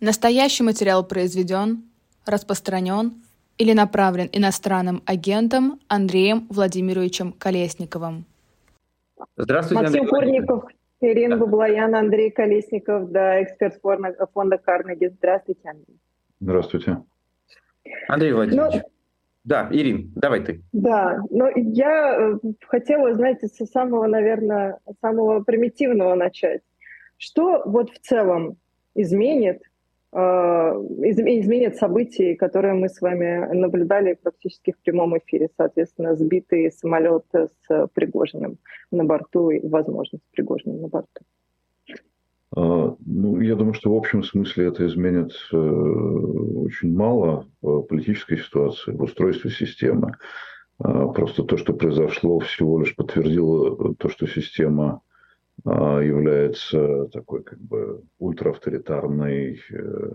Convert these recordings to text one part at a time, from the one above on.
Настоящий материал произведен, распространен или направлен иностранным агентом Андреем Владимировичем Колесниковым. Здравствуйте, Максим Андрей. Курников, Ирина да. Баблоян, Андрей Колесников, да, эксперт фонда Карнеги. Здравствуйте, Андрей. Здравствуйте. Андрей Владимирович. Ну, да, Ирин, давай ты. Да, но я э, хотела, знаете, с самого, наверное, самого примитивного начать. Что вот в целом изменит Э, изменит события, которые мы с вами наблюдали практически в прямом эфире. Соответственно, сбитый самолет с Пригожиным на борту и, возможно, с Пригожиным на борту. А, ну, я думаю, что в общем смысле это изменит э, очень мало в политической ситуации, в устройстве системы. А, просто то, что произошло, всего лишь подтвердило то, что система является такой как бы ультраавторитарной, э,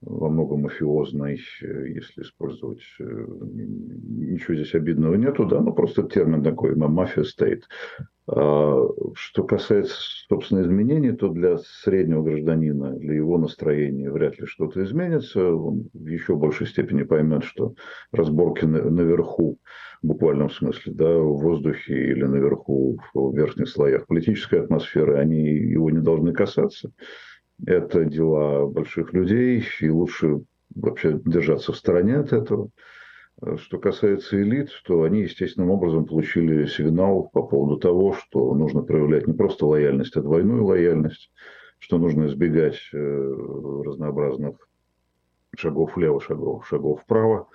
во многом мафиозной, э, если использовать, э, ничего здесь обидного нету, да, ну просто термин такой, мафия стейт. А, что касается, собственно, изменений, то для среднего гражданина, для его настроения вряд ли что-то изменится. Он в еще большей степени поймет, что разборки наверху, в буквальном смысле, да, в воздухе или наверху, в верхних слоях политической атмосферы, они его не должны касаться. Это дела больших людей, и лучше вообще держаться в стороне от этого. Что касается элит, то они естественным образом получили сигнал по поводу того, что нужно проявлять не просто лояльность, а двойную лояльность, что нужно избегать э, разнообразных шагов влево, шагов, шагов вправо,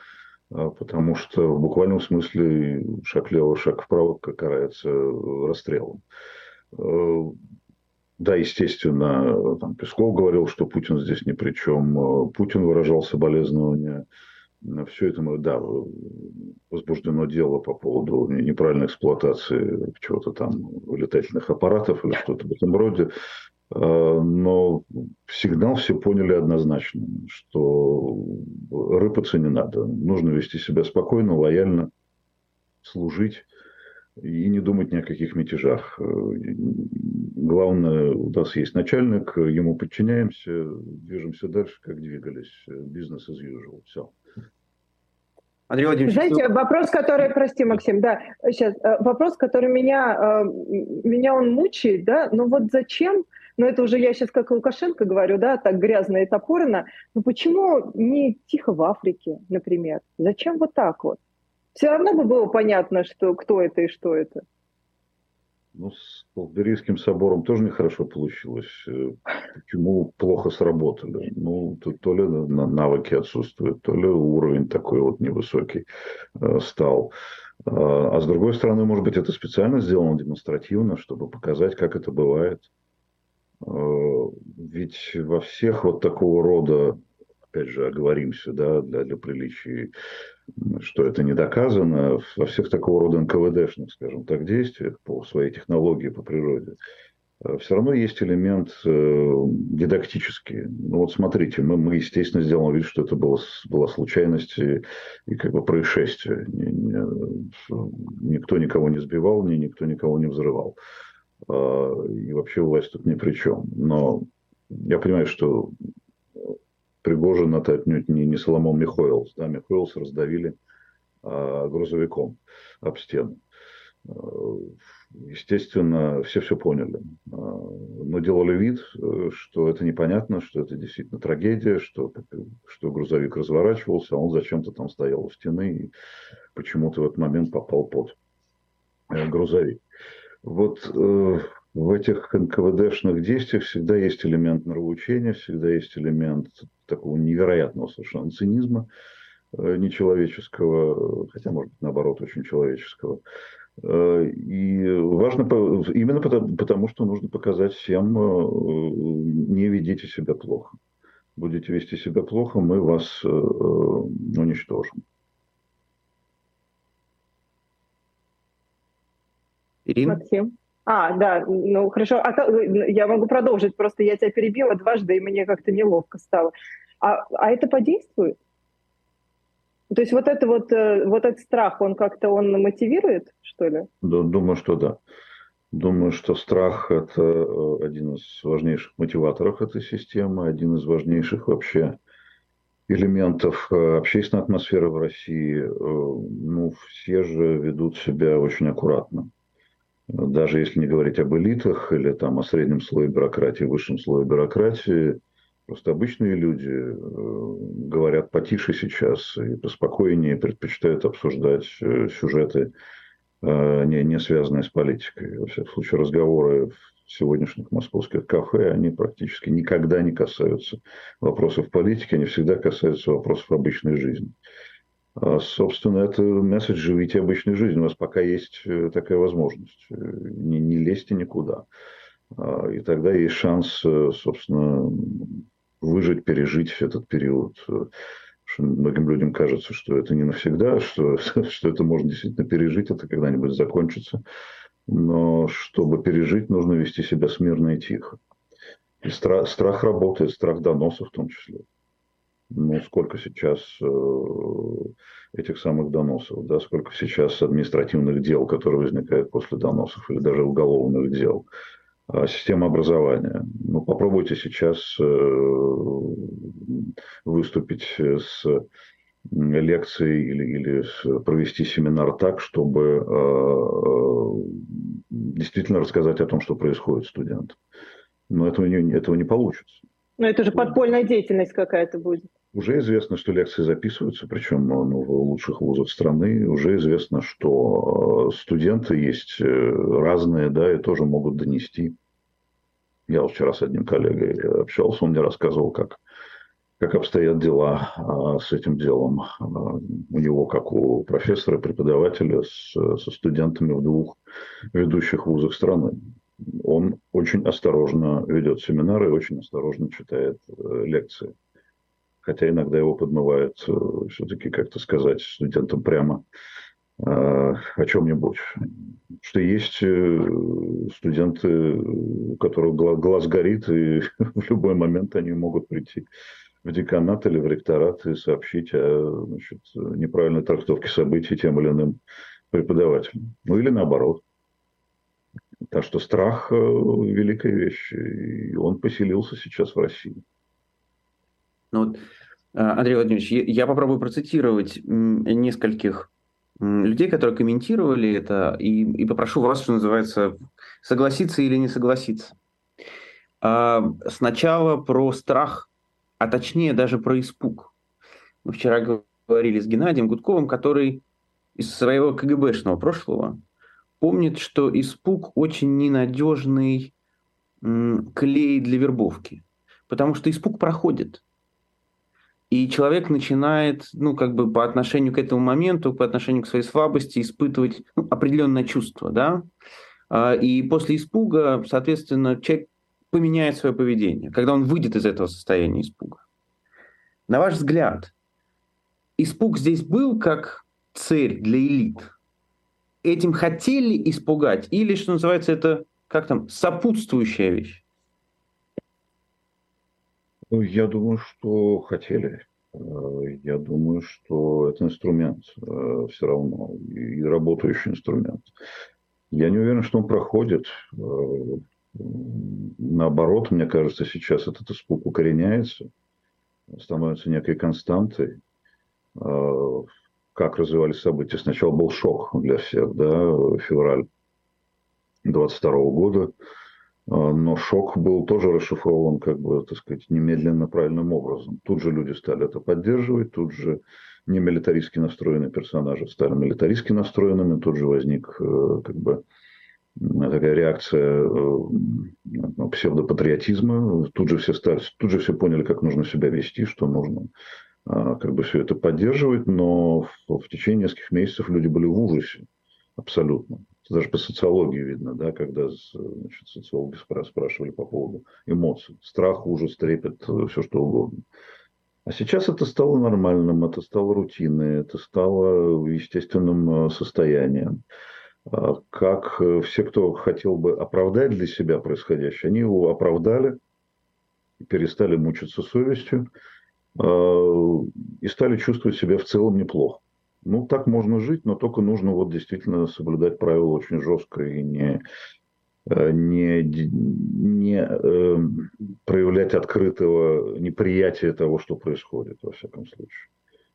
а, потому что в буквальном смысле шаг влево, шаг вправо карается расстрелом. Да, естественно, там Песков говорил, что Путин здесь ни при чем. Путин выражал соболезнования все это, да, возбуждено дело по поводу неправильной эксплуатации чего-то там, летательных аппаратов или что-то в этом роде. А, но сигнал все поняли однозначно, что рыпаться не надо. Нужно вести себя спокойно, лояльно, служить и не думать ни о каких мятежах. Главное, у нас есть начальник, ему подчиняемся, движемся дальше, как двигались. Бизнес as usual. Все. Андрей Владимирович, Знаете, что... вопрос, который, прости, Максим, да, сейчас, э, вопрос, который меня, э, меня он мучает, да, ну вот зачем, ну это уже я сейчас как Лукашенко говорю, да, так грязно и топорно, ну почему не тихо в Африке, например? Зачем вот так вот? Все равно бы было понятно, что кто это и что это. Ну, с Болгарийским собором тоже нехорошо получилось. Э, почему плохо сработали? Ну, то, то ли навыки отсутствуют, то ли уровень такой вот невысокий э, стал. А, а с другой стороны, может быть, это специально сделано демонстративно, чтобы показать, как это бывает. Э, ведь во всех вот такого рода опять же, оговоримся, да, для, для приличия, что это не доказано, во всех такого рода НКВДшных, скажем так, действиях по своей технологии, по природе, э, все равно есть элемент э, дидактический. Ну вот смотрите, мы, мы естественно, сделаем вид, что это было, была случайность и, и как бы происшествие. Ни, никто никого не сбивал, ни, никто никого не взрывал. Э, и вообще власть тут ни при чем. Но я понимаю, что Пригожин это отнюдь не, не Соломон Михоэлс. Да, Михоэлс раздавили а, грузовиком об стену. А, естественно, все все поняли. А, но делали вид, что это непонятно, что это действительно трагедия, что, что грузовик разворачивался, а он зачем-то там стоял у стены и почему-то в этот момент попал под э, грузовик. Вот э, в этих НКВДшных действиях всегда есть элемент нравоучения, всегда есть элемент такого невероятного совершенно цинизма э, нечеловеческого, хотя, может быть, наоборот, очень человеческого. Э, и важно именно потому, потому, что нужно показать всем, э, не ведите себя плохо. Будете вести себя плохо, мы вас уничтожим. Ирина? Максим? А, да, ну хорошо. А, я могу продолжить, просто я тебя перебила дважды, и мне как-то неловко стало. А, а это подействует? То есть вот это вот, э, вот этот страх, он как-то он мотивирует, что ли? Думаю, что да. Думаю, что страх – это э, один из важнейших мотиваторов этой системы, один из важнейших вообще элементов э, общественной атмосферы в России. Э, ну, все же ведут себя очень аккуратно. Даже если не говорить об элитах или там о среднем слое бюрократии, высшем слое бюрократии, просто обычные люди говорят потише сейчас и поспокойнее, предпочитают обсуждать сюжеты Э, не, не связанные с политикой. Во всяком случае, разговоры в сегодняшних московских кафе, они практически никогда не касаются вопросов политики, они всегда касаются вопросов обычной жизни. А, собственно, это месседж «живите обычной жизнью». У вас пока есть э, такая возможность. Э, не, не лезьте никуда. А, и тогда есть шанс, собственно, выжить, пережить этот период что многим людям кажется, что это не навсегда, что, что это можно действительно пережить, это когда-нибудь закончится. Но чтобы пережить, нужно вести себя смирно и тихо. И страх, страх работает, страх доноса в том числе. Ну, сколько сейчас э, этих самых доносов, да, сколько сейчас административных дел, которые возникают после доносов, или даже уголовных дел. А, система образования. Ну, попробуйте сейчас э, выступить с лекцией или, или провести семинар так, чтобы э, действительно рассказать о том, что происходит студентам. Но этого не, этого не получится. Но это же подпольная деятельность какая-то будет. Уже известно, что лекции записываются, причем ну, в лучших вузах страны. Уже известно, что э, студенты есть э, разные, да, и тоже могут донести. Я вчера с одним коллегой общался, он мне рассказывал, как, как обстоят дела а, с этим делом. У него, как у профессора, преподавателя, с, со студентами в двух ведущих вузах страны. Он очень осторожно ведет семинары очень осторожно читает э, лекции хотя иногда его подмывает э, все-таки как-то сказать студентам прямо э, о чем-нибудь. Что есть э, студенты, у которых глаз горит, и в любой момент они могут прийти в деканат или в ректорат и сообщить о значит, неправильной трактовке событий тем или иным преподавателям. Ну или наоборот. Так что страх – великая вещь, и он поселился сейчас в России. Ну вот, Андрей Владимирович, я попробую процитировать нескольких людей, которые комментировали это, и, и попрошу вас, что называется, согласиться или не согласиться. А, сначала про страх, а точнее даже про испуг. Мы вчера говорили с Геннадием Гудковым, который из своего КГБшного прошлого помнит, что испуг очень ненадежный клей для вербовки. Потому что испуг проходит. И человек начинает, ну, как бы по отношению к этому моменту, по отношению к своей слабости испытывать ну, определенное чувство, да. А, и после испуга, соответственно, человек поменяет свое поведение, когда он выйдет из этого состояния испуга. На ваш взгляд, испуг здесь был как цель для элит? Этим хотели испугать? Или, что называется, это как там, сопутствующая вещь? Ну, я думаю, что хотели. Э, я думаю, что это инструмент э, все равно, и работающий инструмент. Я не уверен, что он проходит. Э, наоборот, мне кажется, сейчас этот испуг укореняется, становится некой константой. Как развивались события? Сначала был шок для всех, да, февраль 22 года – но шок был тоже расшифрован, как бы, так сказать, немедленно правильным образом. Тут же люди стали это поддерживать, тут же не милитаристски настроенные персонажи стали милитаристски настроенными, тут же возник э, как бы такая реакция э, псевдопатриотизма, тут же все стали, тут же все поняли, как нужно себя вести, что нужно а, как бы все это поддерживать, но в, в течение нескольких месяцев люди были в ужасе абсолютно даже по социологии видно, да, когда значит, социологи спрашивали по поводу эмоций. Страх, ужас, трепет, все что угодно. А сейчас это стало нормальным, это стало рутиной, это стало естественным э, состоянием. А как э, все, кто хотел бы оправдать для себя происходящее, они его оправдали, перестали мучиться совестью э, и стали чувствовать себя в целом неплохо. Ну, так можно жить, но только нужно вот действительно соблюдать правила очень жестко и не, не, не э, проявлять открытого неприятия того, что происходит, во всяком случае.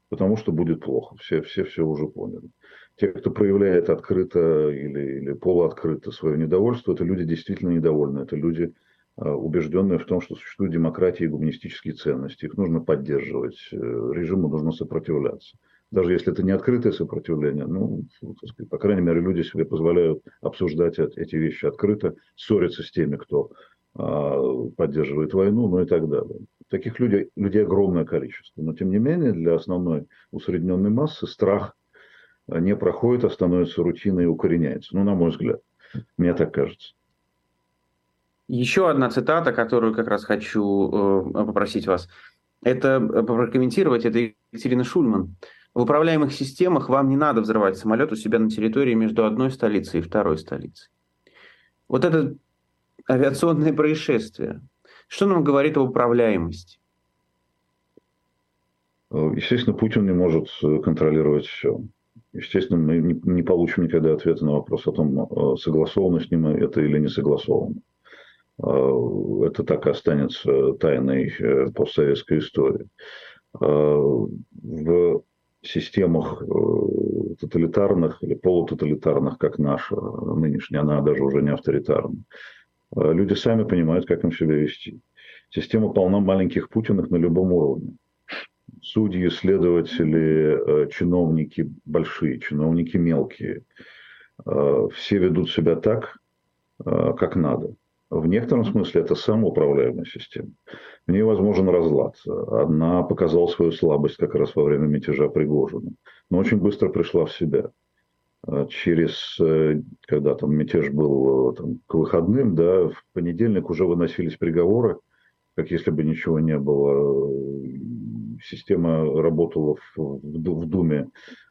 Потому что будет плохо. Все все, все уже поняли. Те, кто проявляет открыто или, или полуоткрыто свое недовольство, это люди действительно недовольны. Это люди, э, убежденные в том, что существует демократия и гуманистические ценности. Их нужно поддерживать. Э, режиму нужно сопротивляться даже если это не открытое сопротивление, ну, сказать, по крайней мере, люди себе позволяют обсуждать эти вещи открыто, ссориться с теми, кто а, поддерживает войну, ну и так далее. Таких людей, людей огромное количество. Но, тем не менее, для основной усредненной массы страх не проходит, а становится рутиной и укореняется. Ну, на мой взгляд. Мне так кажется. Еще одна цитата, которую как раз хочу э, попросить вас, это э, прокомментировать, это Екатерина Шульман. В управляемых системах вам не надо взрывать самолет у себя на территории между одной столицей и второй столицей. Вот это авиационное происшествие, что нам говорит об управляемости? Естественно, Путин не может контролировать все. Естественно, мы не, получим никогда ответа на вопрос о том, согласовано с ним это или не согласовано. Это так и останется тайной э, постсоветской истории. В системах э, тоталитарных или полутоталитарных, как наша нынешняя, она даже уже не авторитарная, э, люди сами понимают, как им себя вести. Система полна маленьких Путиных на любом уровне. Судьи, следователи, э, чиновники большие, чиновники мелкие. Все ведут себя так, как надо. В некотором смысле это самоуправляемая система. В ней возможен разлад. Одна показала свою слабость как раз во время мятежа Пригожина, но очень быстро пришла в себя. А через, э, когда там мятеж был э, там, к выходным, да, в понедельник уже выносились приговоры, как если бы ничего не было. Система работала в, в Думе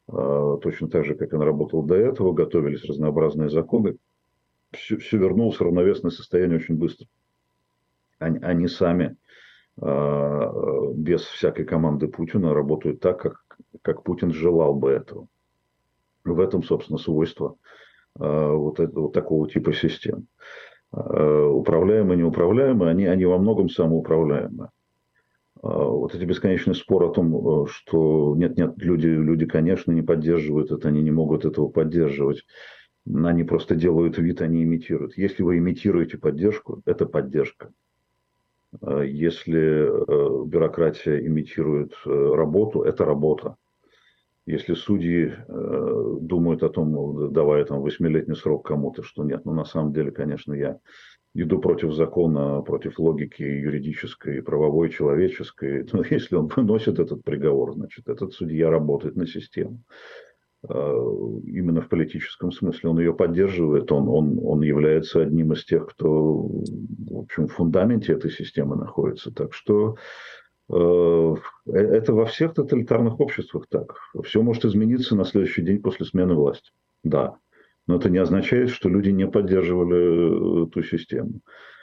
а, точно так же, как она работала до этого, готовились разнообразные законы все, все вернулось в равновесное состояние очень быстро. Они, они сами э, без всякой команды Путина работают так, как, как Путин желал бы этого. В этом, собственно, свойство э, вот, это, вот такого типа систем. Э, управляемые, неуправляемые, они, они во многом самоуправляемые. Вот эти бесконечные споры о том, что нет-нет, люди, люди, конечно, не поддерживают это, они не могут этого поддерживать. Они просто делают вид, они имитируют. Если вы имитируете поддержку, это поддержка. А если э, бюрократия имитирует э, работу, это работа. Если судьи э, думают о том, давая там восьмилетний срок кому-то, что нет, ну на самом деле, конечно, я иду против закона, против логики юридической, правовой, человеческой. Но если он выносит этот приговор, значит, этот судья работает на систему. Э, именно в политическом смысле. Он ее поддерживает, он, он, он является одним из тех, кто в общем, в фундаменте этой системы находится. Так что э, это во всех тоталитарных обществах так. Все может измениться на следующий день после смены власти. Да. Но это не означает, что люди не поддерживали э, ту систему.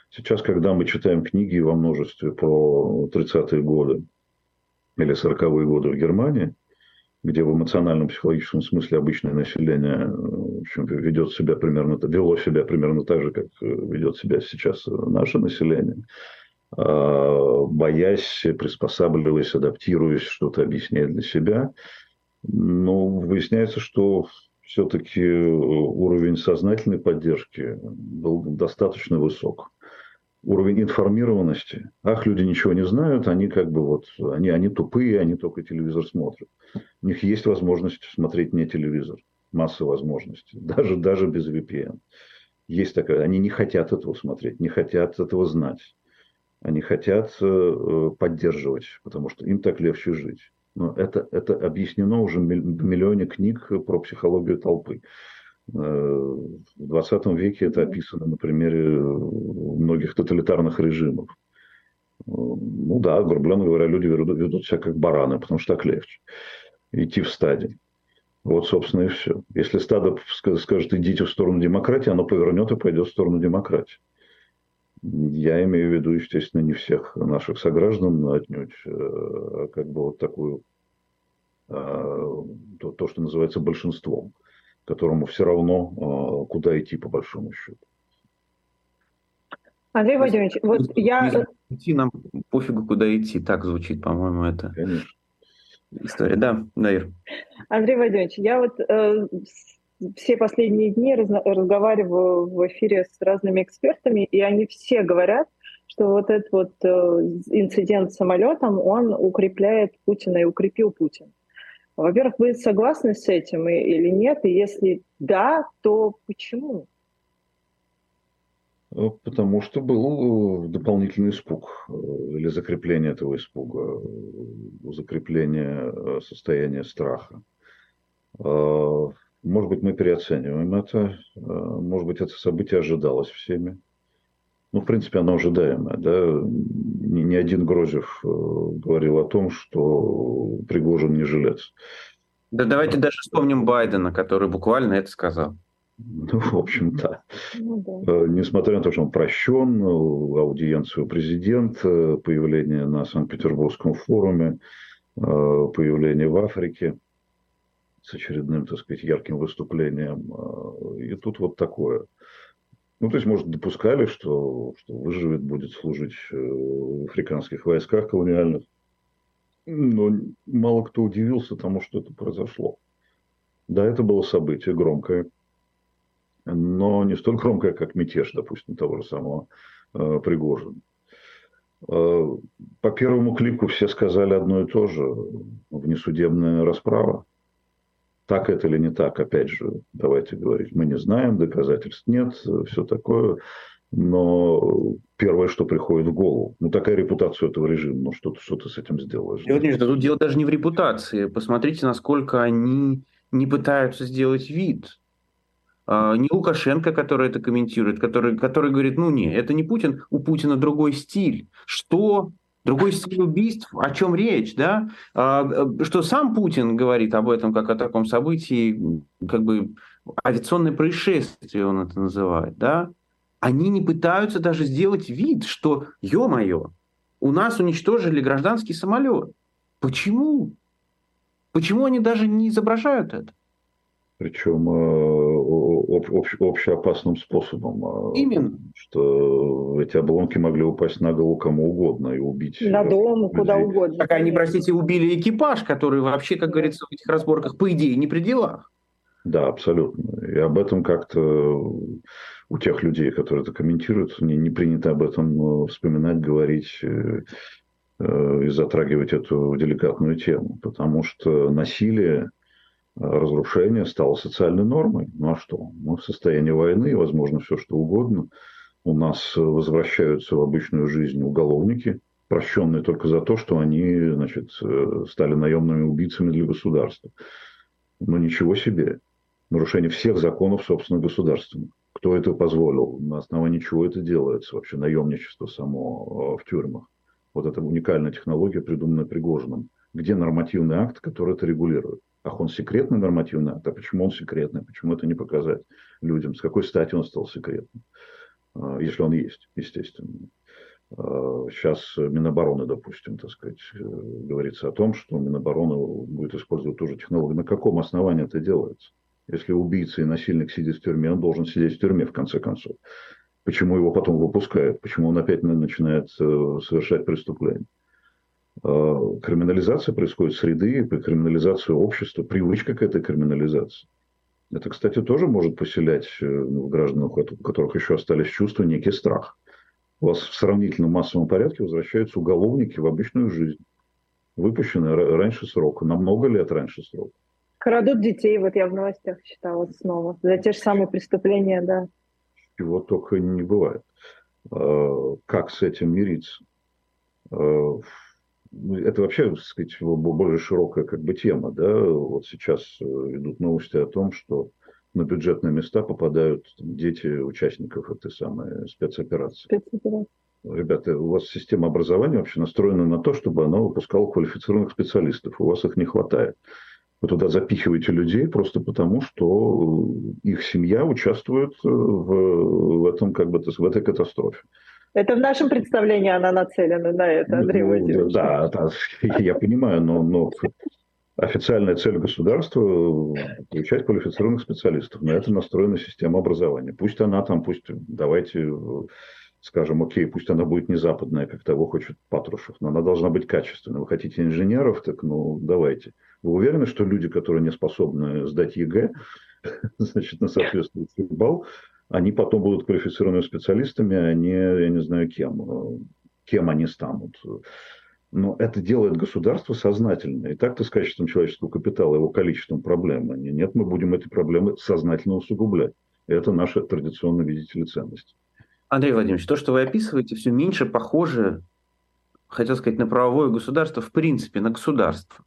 Сейчас, когда мы читаем книги во множестве про 30-е годы или 40-е годы в Германии, где в эмоциональном психологическом смысле обычное население в общем, ведет себя примерно, вело себя примерно так же, как э, ведет себя сейчас наше население, а, боясь, приспосабливаясь, адаптируясь, что-то объясняя для себя. Но выясняется, что все-таки уровень сознательной поддержки был достаточно высок уровень информированности. Ах, люди ничего не знают, они как бы вот, они, они тупые, они только телевизор смотрят. У них есть возможность смотреть не телевизор. Масса возможностей. Даже, даже без VPN. Есть такая. Они не хотят этого смотреть, не хотят этого знать. Они хотят э, поддерживать, потому что им так легче жить. Но это, это объяснено уже в миллионе книг про психологию толпы. Э, в 20 веке это описано на примере многих тоталитарных режимов. Ну да, грубо говоря, люди ведут, ведут себя как бараны, потому что так легче идти в стаде. Вот, собственно, и все. Если стадо скажет, идите в сторону демократии, оно повернет и пойдет в сторону демократии. Я имею в виду, естественно, не всех наших сограждан, но отнюдь, э, а как бы вот такую, то, что называется большинством которому все равно, а, куда идти по большому счету. Андрей Владимирович, вот я... Идти нам пофигу, куда идти. Так звучит, по-моему, это Конечно. история. Да, Наир. Андрей Владимирович, я вот э, все последние дни раз, разговариваю в эфире с разными экспертами, и они все говорят, что вот этот вот э, инцидент с самолетом, он укрепляет Путина и укрепил Путина. Во-первых, вы согласны с этим или нет? И если да, то почему? Э, потому что был э, дополнительный испуг э, или закрепление этого испуга, закрепление состояния страха. Может быть, мы переоцениваем это, может быть, это событие ожидалось всеми. Ну, в принципе, оно ожидаемое. Да? Ни, ни один Грозев говорил о том, что Пригожин не жилец. Да давайте даже вспомним Байдена, который буквально это сказал. Ну, в общем, да. Ну, да. Э, несмотря на то, что он прощен, аудиенцию президента, появление на Санкт-Петербургском форуме, э, появление в Африке с очередным, так сказать, ярким выступлением. Э, и тут вот такое. Ну, то есть, может, допускали, что, что выживет, будет служить в африканских войсках колониальных. Но мало кто удивился тому, что это произошло. Да, это было событие громкое, но не столь громкая, как мятеж, допустим, того же самого э, Пригожина. Э, по первому клику все сказали одно и то же. Внесудебная расправа. Так это или не так, опять же, давайте говорить. Мы не знаем, доказательств нет, все такое. Но первое, что приходит в голову, ну такая репутация этого режима, ну что, что ты с этим сделаешь? Нет, тут дело даже не в репутации. Посмотрите, насколько они не пытаются сделать вид а, не Лукашенко, который это комментирует, который, который говорит, ну не, это не Путин, у Путина другой стиль. Что? Другой стиль убийств, о чем речь, да? А, э, что сам Путин говорит об этом как о таком событии, как бы авиационное происшествие он это называет, да? Они не пытаются даже сделать вид, что, ё-моё, у нас уничтожили гражданский самолет. Почему? Почему они даже не изображают это? причем э, общ, общеопасным способом. Э, Именно. Что эти обломки могли упасть на голову кому угодно и убить. На дом, людей. куда угодно. Так они, простите, убили экипаж, который вообще, как говорится, в этих разборках, по идее, не при делах. Да, абсолютно. И об этом как-то у тех людей, которые это комментируют, не, не принято об этом э, вспоминать, говорить и затрагивать эту деликатную тему. Потому что насилие разрушение стало социальной нормой. Ну а что? Мы в состоянии войны, возможно, все что угодно. У нас возвращаются в обычную жизнь уголовники, прощенные только за то, что они значит, стали наемными убийцами для государства. Но ничего себе. Нарушение всех законов, собственно, государственных. Кто это позволил? На основании чего это делается? Вообще наемничество само э, в тюрьмах. Вот это уникальная технология, придуманная Пригожиным. Где нормативный акт, который это регулирует? Ах, он секретный нормативный акт, а почему он секретный? Почему это не показать людям? С какой стати он стал секретным? А, если он есть, естественно. Сейчас а, Минобороны, допустим, так сказать, э, говорится о том, что Минобороны будет использовать ту же технологию. На каком основании это делается? Если убийца и насильник сидит в тюрьме, он должен сидеть в тюрьме, в конце концов. Почему его потом выпускают? Почему он опять начинает э, совершать преступление? Э, криминализация происходит среды, криминализация общества, привычка к этой криминализации. Это, кстати, тоже может поселять э, в гражданах, у которых еще остались чувства, некий страх. У вас в сравнительно массовом порядке возвращаются уголовники в обычную жизнь, выпущенные раньше срока, на много лет раньше срока. Крадут детей, вот я в новостях читала снова, за те же самые преступления, да. Чего только не бывает. Э, как с этим мириться? Ну, это вообще, так сказать, более широкая как бы тема, да, вот сейчас э, идут новости о том, что на бюджетные места попадают дети участников этой самой спецоперации. спецоперации. Ребята, у вас система образования вообще настроена на то, чтобы она выпускала квалифицированных специалистов. У вас их не хватает. Вы туда запихиваете людей просто потому, что их семья участвует в, в этом, как бы, в этой катастрофе. Это в нашем представлении она нацелена на это, Андрей ну, Владимирович. Да, да, я понимаю, но, но официальная цель государства – получать квалифицированных специалистов. На это настроена система образования. Пусть она там, пусть давайте скажем, окей, пусть она будет не западная, как того хочет Патрушев, но она должна быть качественной. Вы хотите инженеров, так ну давайте. Вы уверены, что люди, которые не способны сдать ЕГЭ, значит, на соответствующий балл, они потом будут квалифицированными специалистами, а не, я не знаю, кем, кем они станут. Но это делает государство сознательно. И так-то с качеством человеческого капитала, его количеством проблем. Нет, мы будем эти проблемы сознательно усугублять. Это наша традиционная, видите ценность. Андрей Владимирович, то, что вы описываете, все меньше похоже, хотел сказать, на правовое государство, в принципе, на государство.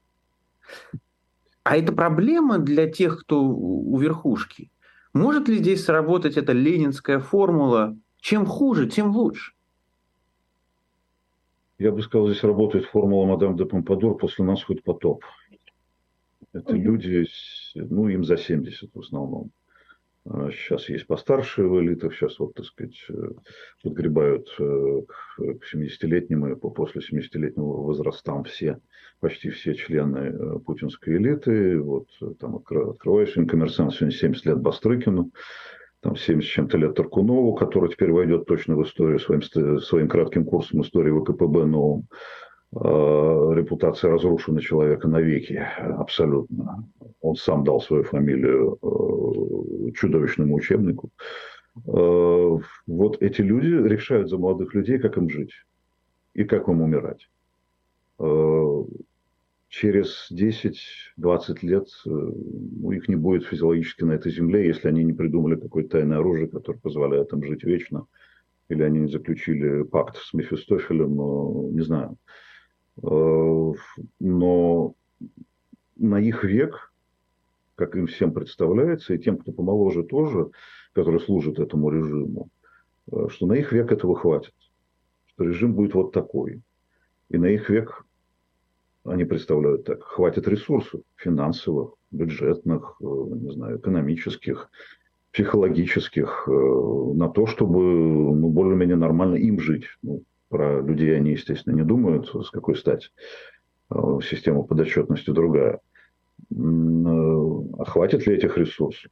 А это проблема для тех, кто у верхушки. Может ли здесь сработать эта ленинская формула «чем хуже, тем лучше»? Я бы сказал, здесь работает формула мадам де Помпадур «после нас хоть потоп». Это люди, ну, им за 70 в основном. Сейчас а есть постарше в элитах, сейчас вот, так сказать, э, подгребают э, к 70-летним и после 70-летнего возрастам все, почти все члены э, путинской элиты. Вот там открываешь коммерсант сегодня 70 лет Бастрыкину, там 70 чем-то лет Таркунову, который теперь войдет точно в историю своим, своим кратким курсом истории ВКПБ новым. Э, репутация разрушена человека навеки, абсолютно. Он сам дал свою фамилию э, чудовищному учебнику. Э, вот эти люди решают за молодых людей, как им жить и как им умирать. Через 10-20 лет у них не будет физиологически на этой земле, если они не придумали какое-то тайное оружие, которое позволяет им жить вечно, или они не заключили пакт с Мефистофелем, не знаю. Э, но на их век, как им всем представляется, и тем, кто помоложе тоже, который служит этому режиму, э, что на их век этого хватит, что режим будет вот такой. И на их век они представляют так, хватит ресурсов финансовых, бюджетных, э, не знаю, экономических, психологических, на то, чтобы ну, более-менее нормально им жить. Ну, про людей они, естественно, не думают, с какой стати. А, система подотчетности другая. Э, а хватит ли этих ресурсов?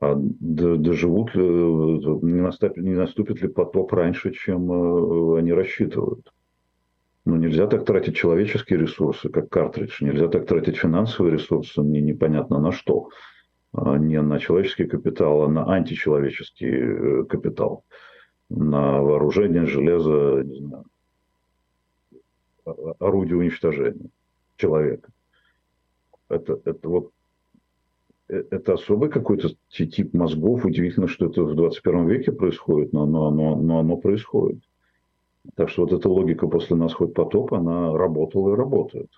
А доживут ли, не наступит, не наступит ли потоп раньше, чем э, они рассчитывают? Ну, нельзя так тратить человеческие ресурсы, как картридж. Нельзя так тратить финансовые ресурсы, не непонятно на что. А не на человеческий капитал, а на античеловеческий э, капитал на вооружение железа, не знаю, орудие уничтожения человека. Это, это вот э, это особый какой-то тип мозгов. Удивительно, что это в 21 веке происходит, но, но, но, но оно происходит. Так что вот эта логика после нас хоть потоп, она работала и работает.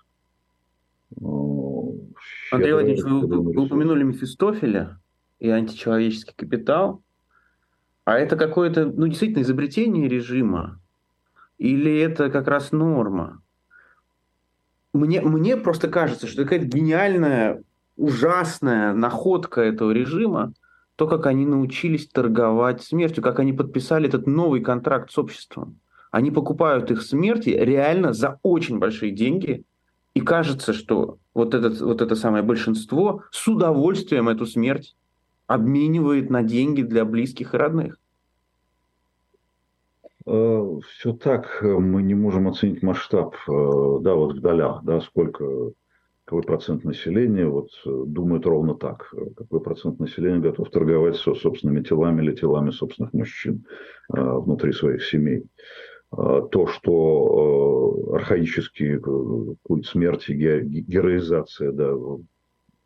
Ну, Андрей Владимирович, вы, вы упомянули Мефистофеля и античеловеческий капитал. А это какое-то, ну, действительно, изобретение режима? Или это как раз норма? Мне, мне просто кажется, что какая-то гениальная, ужасная находка этого режима, то, как они научились торговать смертью, как они подписали этот новый контракт с обществом. Они покупают их смерти реально за очень большие деньги, и кажется, что вот, этот, вот это самое большинство с удовольствием эту смерть обменивает на деньги для близких и родных? Э, Все так, мы не можем оценить масштаб, э, да, вот в долях, да, сколько, какой процент населения вот э, думает ровно так, какой процент населения готов торговать со собственными телами или телами собственных мужчин внутри своих семей. То, что архаический культ смерти, героизация, да,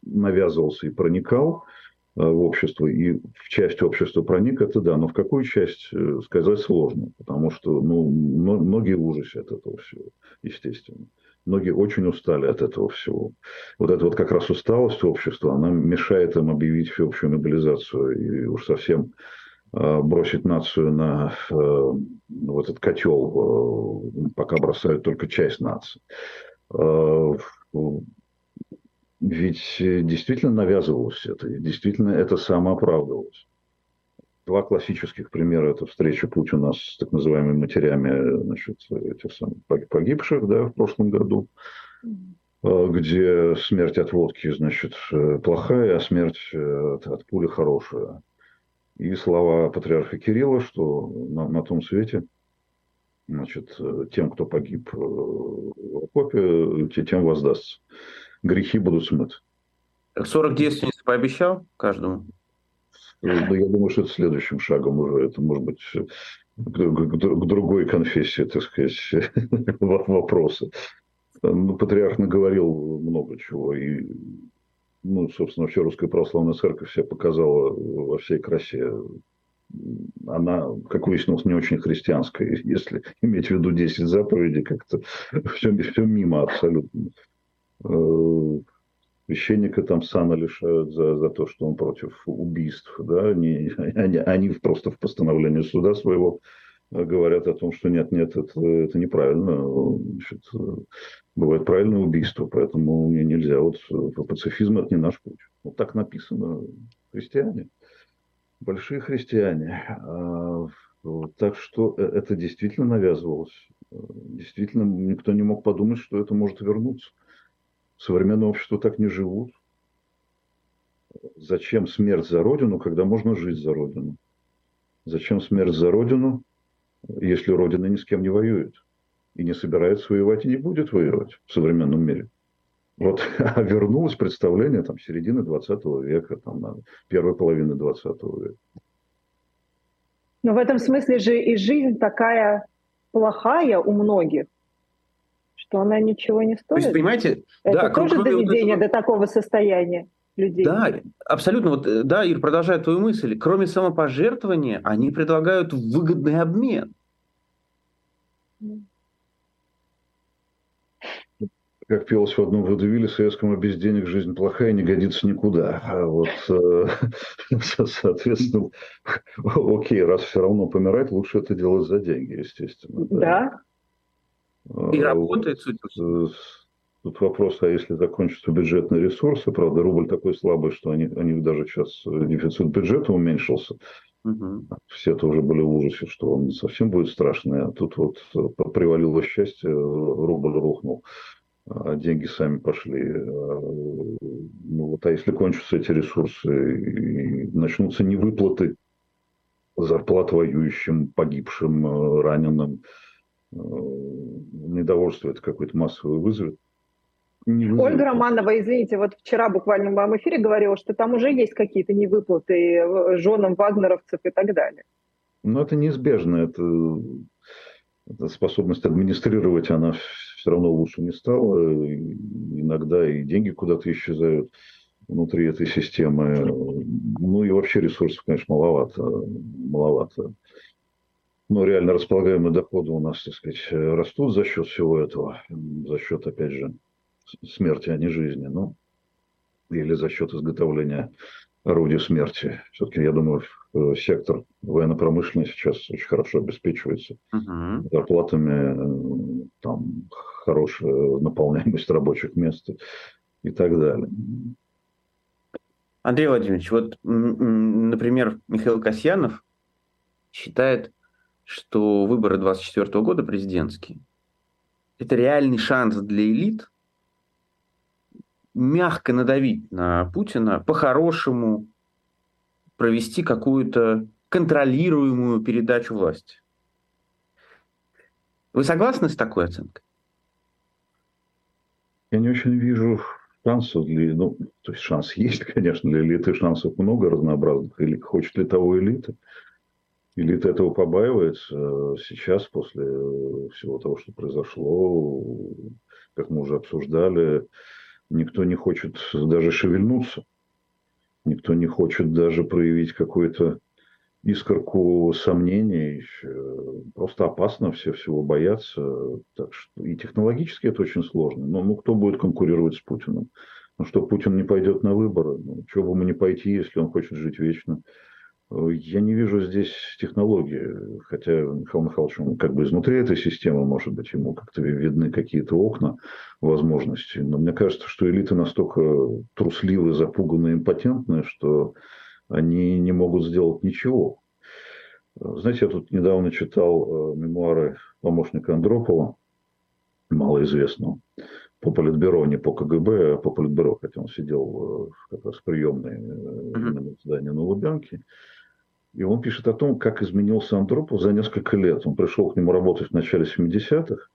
навязывался и проникал – Э, в общество и в часть общества проник, это да, но в какую часть э, сказать сложно, потому что ну, многие в ужасе от этого всего, естественно. Многие очень устали от этого всего. Вот эта вот как раз усталость общества, она мешает им объявить всеобщую мобилизацию и уж совсем э, бросить нацию на э, вот этот котел, э, пока бросают только часть нации. Ведь э, действительно навязывалось это, и действительно это самооправдывалось. Два классических примера – это встреча Путина с так называемыми матерями значит, этих самых погибших да, в прошлом году, э, где смерть от водки, значит, э, плохая, а смерть от, пули хорошая. И слова патриарха Кирилла, что на, на том свете, значит, тем, кто погиб в окопе, тем воздастся. Грехи будут смыты. 40 девственниц пообещал каждому? Ну, я думаю, что это следующим шагом уже. Это может быть к, к другой конфессии, так сказать, вопросы. Ну, патриарх наговорил много чего. И, ну, собственно, вообще Русская Православная Церковь себя показала во всей красе. Она, как выяснилось, не очень христианская. Если иметь в виду 10 заповедей, как-то все, все мимо абсолютно э, священника там сана лишают за, за то, что он против убийств, да, они, они, они просто в постановлении суда своего говорят о том, что нет, нет, это, это неправильно, Значит, бывает правильное убийство, поэтому мне нельзя, вот пацифизм это не наш путь. Вот так написано христиане, большие христиане. А, так что э, это действительно навязывалось. Действительно, никто не мог подумать, что это может вернуться современное общество так не живут. Зачем смерть за Родину, когда можно жить за Родину? Зачем смерть за Родину, если Родина ни с кем не воюет? И не собирается воевать, и не будет воевать в современном мире. Вот а вернулось представление там, середины 20 века, там, первой половины 20 века. Но в этом смысле же и жизнь такая плохая у многих, что она ничего не стоит. То есть, понимаете, это да, тоже доведение вот этого... до такого состояния людей. Да, абсолютно. Вот, э, да, Ир, продолжая твою мысль, кроме самопожертвования, они предлагают выгодный обмен. Как пелось в одном водевиле советском, а без денег жизнь плохая, не годится никуда. А вот, э, соответственно, окей, раз все равно помирать, лучше это делать за деньги, естественно. Да. да. И а работает, судя по Тут вопрос, а если закончатся бюджетные ресурсы, правда, рубль такой слабый, что они, они даже сейчас э, дефицит бюджета уменьшился. Угу. Все тоже были в ужасе, что он совсем будет страшный. А тут вот э, привалило счастье, рубль рухнул, а деньги сами пошли. Ну вот, а если кончатся эти ресурсы и начнутся невыплаты зарплат воюющим, погибшим, э, раненым, Э, недовольство это какой-то массовый вызовет. Ольга Романова, извините, вот вчера буквально в моем эфире говорила, что там уже есть какие-то невыплаты э, женам вагнеровцев и так далее. Ну, это неизбежно. Это, это способность администрировать, она все равно лучше не стала. Иногда и деньги куда-то исчезают внутри этой системы. Ну и вообще ресурсов, конечно, маловато. маловато ну, реально располагаемые доходы у нас, так сказать, растут за счет всего этого, за счет, опять же, смерти, а не жизни, ну, или за счет изготовления орудий смерти. Все-таки, я думаю, э, сектор военно-промышленный сейчас очень хорошо обеспечивается uh-huh. зарплатами, там хорошая наполняемость рабочих мест и так далее. Андрей Владимирович, вот, например, Михаил Касьянов считает, что выборы 2024 года президентские – это реальный шанс для элит мягко надавить на Путина, по-хорошему провести какую-то контролируемую передачу власти. Вы согласны с такой оценкой? Я не очень вижу шансов для, ну, то есть шанс есть, конечно, для элиты, шансов много разнообразных. Или хочет ли того элита? Элита этого побаивается э, сейчас, после всего того, что произошло, как мы уже обсуждали, никто не хочет даже шевельнуться. Никто не хочет даже проявить какую-то искорку сомнений. Просто опасно, все всего боятся. Так что и технологически это очень сложно. Но ну, кто будет конкурировать с Путиным? Ну что, Путин не пойдет на выборы? Ну, чего бы ему не пойти, если он хочет жить вечно? Я не вижу здесь технологии, хотя Михаил Михайлович, он как бы изнутри этой системы, может быть, ему как-то видны какие-то окна возможности. Но мне кажется, что элиты настолько трусливы, запуганы, импотентны, что они не могут сделать ничего. Знаете, я тут недавно читал э, мемуары помощника Андропова, малоизвестного, по политбюро, не по КГБ, а по политбюро, хотя он сидел э, как раз в приемной на заседании на Лубянке. И он пишет о том, как изменился Андропов за несколько лет. Он пришел к нему работать в начале 70-х.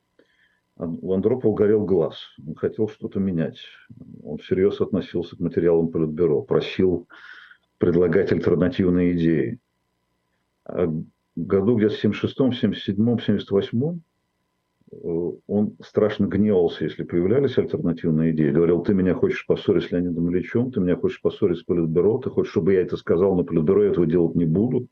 У Андропова горел глаз. Он хотел что-то менять. Он всерьез относился к материалам Политбюро. Просил предлагать альтернативные идеи. А году где-то в 76-м, 77-м, 78-м он страшно гневался, если появлялись альтернативные идеи. Говорил, ты меня хочешь поссорить с Леонидом Ильичем, ты меня хочешь поссорить с Политбюро, ты хочешь, чтобы я это сказал на Политбюро, я этого делать не буду.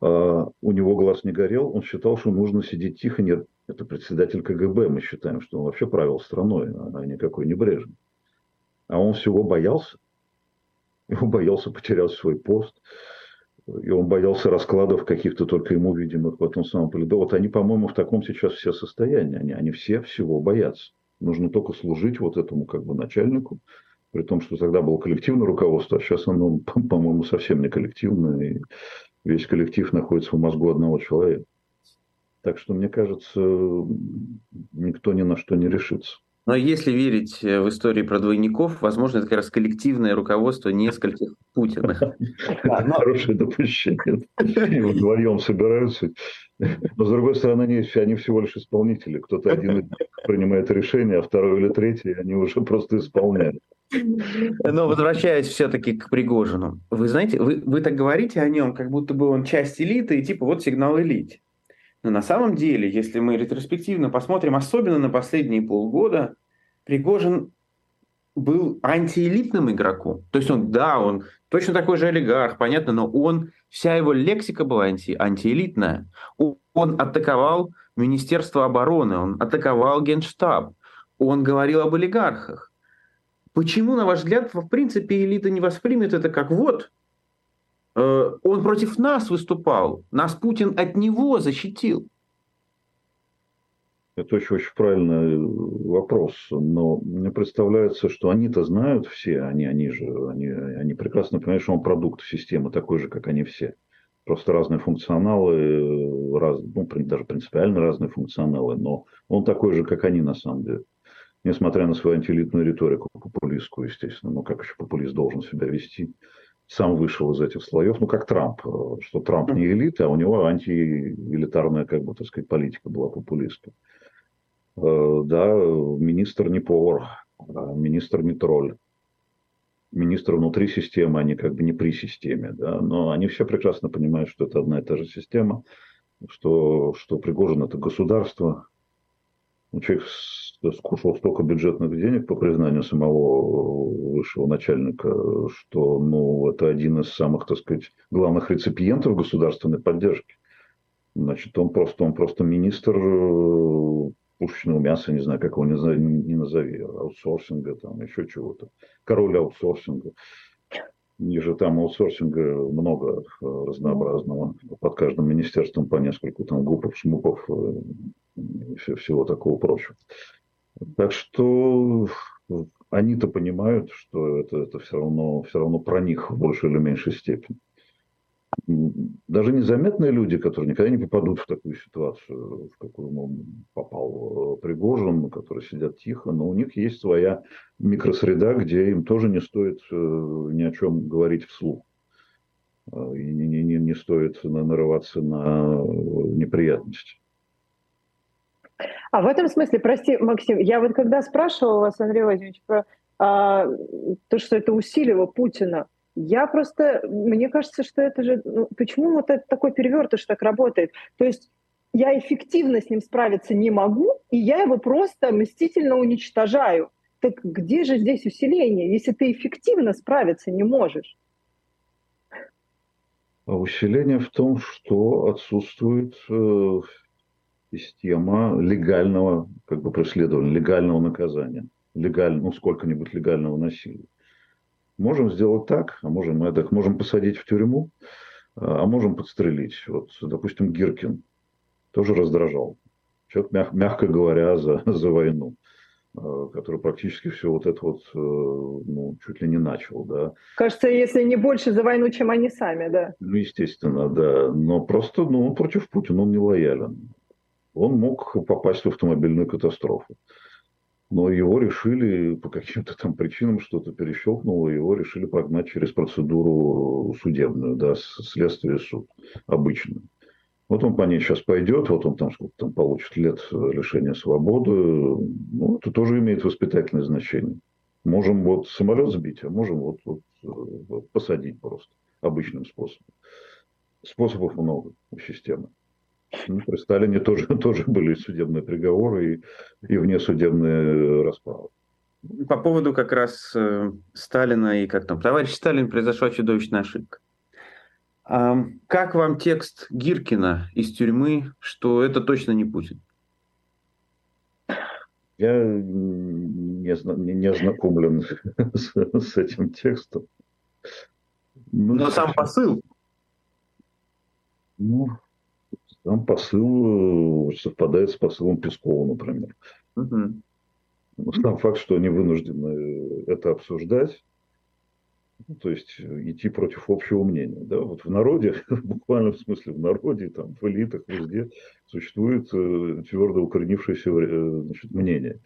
А у него глаз не горел, он считал, что нужно сидеть тихо. Нет, это председатель КГБ, мы считаем, что он вообще правил страной, а никакой не Брежнев. А он всего боялся. Его боялся потерять свой пост и он боялся раскладов каких-то только ему видимых в этом самом полиду. Вот они, по-моему, в таком сейчас все состоянии. Они, они все всего боятся. Нужно только служить вот этому как бы начальнику, при том, что тогда было коллективное руководство, а сейчас оно, по-моему, совсем не коллективное, и весь коллектив находится в мозгу одного человека. Так что, мне кажется, никто ни на что не решится. Но если верить э, в истории про двойников, возможно, это как раз коллективное руководство нескольких Путиных. Хорошее допущение. Вдвоем собираются. Но, с другой стороны, они всего лишь исполнители. Кто-то один принимает решение, а второй или третий, они уже просто исполняют. Но возвращаясь все-таки к Пригожину. Вы знаете, вы, вы так говорите о нем, как будто бы он часть элиты, и типа вот сигнал элите. Но на самом деле, если мы ретроспективно посмотрим, особенно на последние полгода, Пригожин был антиэлитным игроком. То есть он, да, он точно такой же олигарх, понятно, но он, вся его лексика была анти, антиэлитная. Он, атаковал Министерство обороны, он атаковал Генштаб, он говорил об олигархах. Почему, на ваш взгляд, в принципе, элита не воспримет это как вот, он против нас выступал, нас Путин от него защитил. Это очень-очень правильный вопрос. Но мне представляется, что они-то знают все, они, они же, они, они прекрасно понимают, что он продукт системы такой же, как они все. Просто разные функционалы, раз, ну, даже принципиально разные функционалы, но он такой же, как они на самом деле. Несмотря на свою антиэлитную риторику, популистскую, естественно. Но как еще популист должен себя вести? Сам вышел из этих слоев, ну, как Трамп, э, что Трамп не элита, а у него антиэлитарная, как бы, так сказать, политика была популистская. Э, да, министр не повар, а министр не тролль. Министр внутри системы, они как бы не при системе, да, но они все прекрасно понимают, что это одна и та же система, что, что Пригожин это государство, человек скушал столько бюджетных денег, по признанию самого высшего начальника, что ну, это один из самых, так сказать, главных реципиентов государственной поддержки. Значит, он просто, он просто министр э, пушечного мяса, не знаю, как его не, не назови, аутсорсинга, там, еще чего-то. Король аутсорсинга. И же там аутсорсинга много э, разнообразного. Под каждым министерством по нескольку там гупов, шмупов, э, всего такого прочего. Так что они-то понимают, что это, это все, равно, все равно про них в большей или меньшей степени. Даже незаметные люди, которые никогда не попадут в такую ситуацию, в какую попал э, Пригожин, которые сидят тихо, но у них есть своя микросреда, где им тоже не стоит э, ни о чем говорить вслух. Э, и не, не, не стоит нарываться на неприятности. А в этом смысле, прости, Максим, я вот когда спрашивала вас, Андрей Владимирович, про а, то, что это усилило Путина, я просто, мне кажется, что это же, ну, почему вот это такой перевертыш так работает? То есть я эффективно с ним справиться не могу, и я его просто мстительно уничтожаю. Так где же здесь усиление, если ты эффективно справиться не можешь? А усиление в том, что отсутствует э, система легального как бы, преследования, легального наказания, легаль, ну, сколько-нибудь легального насилия. Можем сделать так, а можем это, можем посадить в тюрьму, а можем подстрелить. Вот, допустим, Гиркин тоже раздражал. Человек, мяг, мягко говоря, за, за войну э, который практически все вот это вот, э, ну, чуть ли не начал, да. Кажется, если не больше за войну, чем они сами, да. Ну, естественно, да. Но просто, ну, он против Путина, он не лоялен он мог попасть в автомобильную катастрофу. но его решили по каким-то там причинам что-то перещелкнуло, его решили прогнать через процедуру судебную, да, следствие суд, обычную. Вот он по ней сейчас пойдет, вот он там сколько там получит лет лишения свободы. Ну, это тоже имеет воспитательное значение. Можем вот самолет сбить, а можем вот, вот, посадить просто обычным способом. Способов много у системы. Ну, при Сталине тоже, тоже были судебные приговоры и, и внесудебные расправы. По поводу как раз э, Сталина и как там, товарищ Сталин, произошла чудовищная ошибка. Как вам текст Гиркина из тюрьмы, что это точно не Путин? Я не, не ознакомлен с, с этим текстом. Ну, Но сам посыл? Ну, там посыл э, совпадает с посылом Пескова, например. Угу. Сам факт, что они вынуждены это обсуждать, ну, то есть идти против общего мнения. Да? Вот в народе, в буквальном смысле в народе, там, в элитах, везде существует э, твердо укоренившееся э, значит, мнение.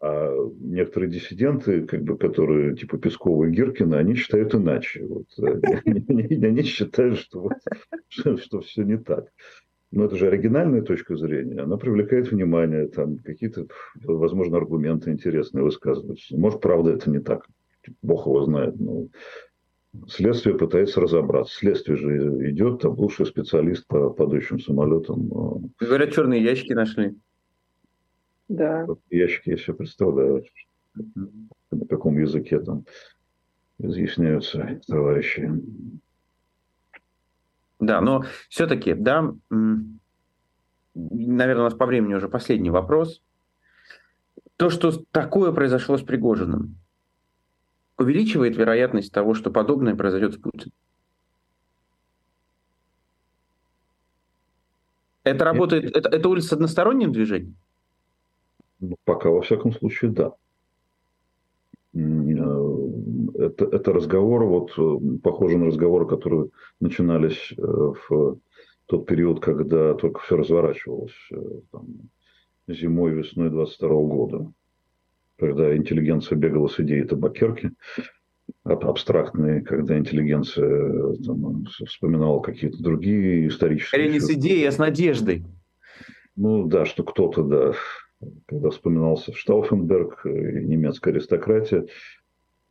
А некоторые диссиденты, как бы, которые типа Пескова и Гиркина, они считают иначе. Вот, э, они, считают, что, вот, что, что все не так. Но это же оригинальная точка зрения. Она привлекает внимание, там какие-то, возможно, аргументы интересные высказываются. Может, правда, это не так. Бог его знает. Но следствие пытается разобраться. Следствие же идет, там лучший специалист по падающим самолетам. Говорят, черные ящики нашли. Да. Ящики я себе представляю, на каком языке там изъясняются товарищи. Да, но все-таки, да, наверное, у нас по времени уже последний вопрос. То, что такое произошло с Пригожиным, увеличивает вероятность того, что подобное произойдет с Путиным? Это работает, это, это улица с односторонним движением? Ну, пока, во всяком случае, да. Э, это, это разговоры, вот э, похожи на разговоры, которые начинались э, в тот период, когда только все разворачивалось, там, зимой, весной 22 года, когда интеллигенция бегала с идеей табакерки, абстрактные, когда интеллигенция там, вспоминала какие-то другие исторические... Скорее не с идеей, а с надеждой. Ну да, что кто-то, да, когда вспоминался Штауфенберг, немецкая аристократия,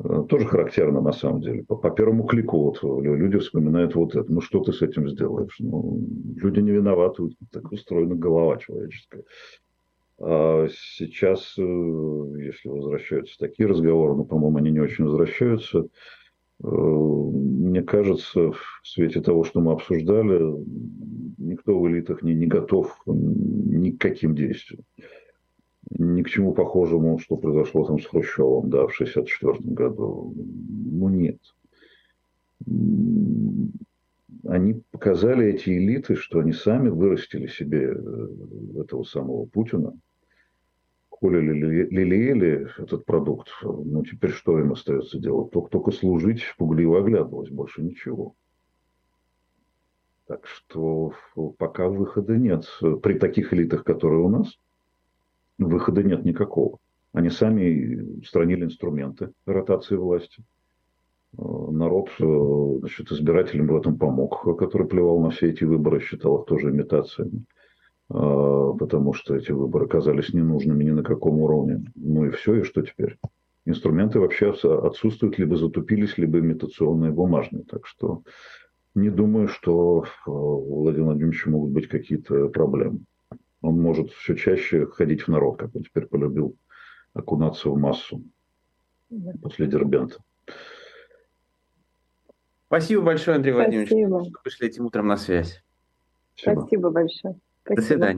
э, тоже характерно на самом деле. По, по первому клику вот люди вспоминают вот это. Ну, что ты с этим сделаешь? Ну, люди не виноваты, так устроена голова человеческая. А сейчас, э, если возвращаются такие разговоры, ну, по-моему, они не очень возвращаются, э, мне кажется, в свете того, что мы обсуждали, никто в элитах не, не готов ни к каким действиям к чему похожему, что произошло там с Хрущевым, да, в 1964 году. Ну, нет. Они показали, эти элиты, что они сами вырастили себе э, этого самого Путина, холили, лелеяли этот продукт. Ну, теперь что им остается делать? Только, только служить, пугливо оглядывалось, больше ничего. Так что пока выхода нет. При таких элитах, которые у нас – выхода нет никакого. Они сами устранили инструменты ротации власти. Э, народ, э, значит, избирателям в этом помог, который плевал на все эти выборы, считал их тоже имитациями, э, потому что эти выборы казались ненужными ни на каком уровне. Ну и все, и что теперь? Инструменты вообще отсутствуют, либо затупились, либо имитационные, бумажные. Так что не думаю, что у Владимира Владимировича могут быть какие-то проблемы он может все чаще ходить в народ, как он теперь полюбил окунаться в массу после Дербента. Спасибо большое, Андрей Спасибо. Владимирович, что вышли этим утром на связь. Спасибо, Спасибо большое. Спасибо. До свидания.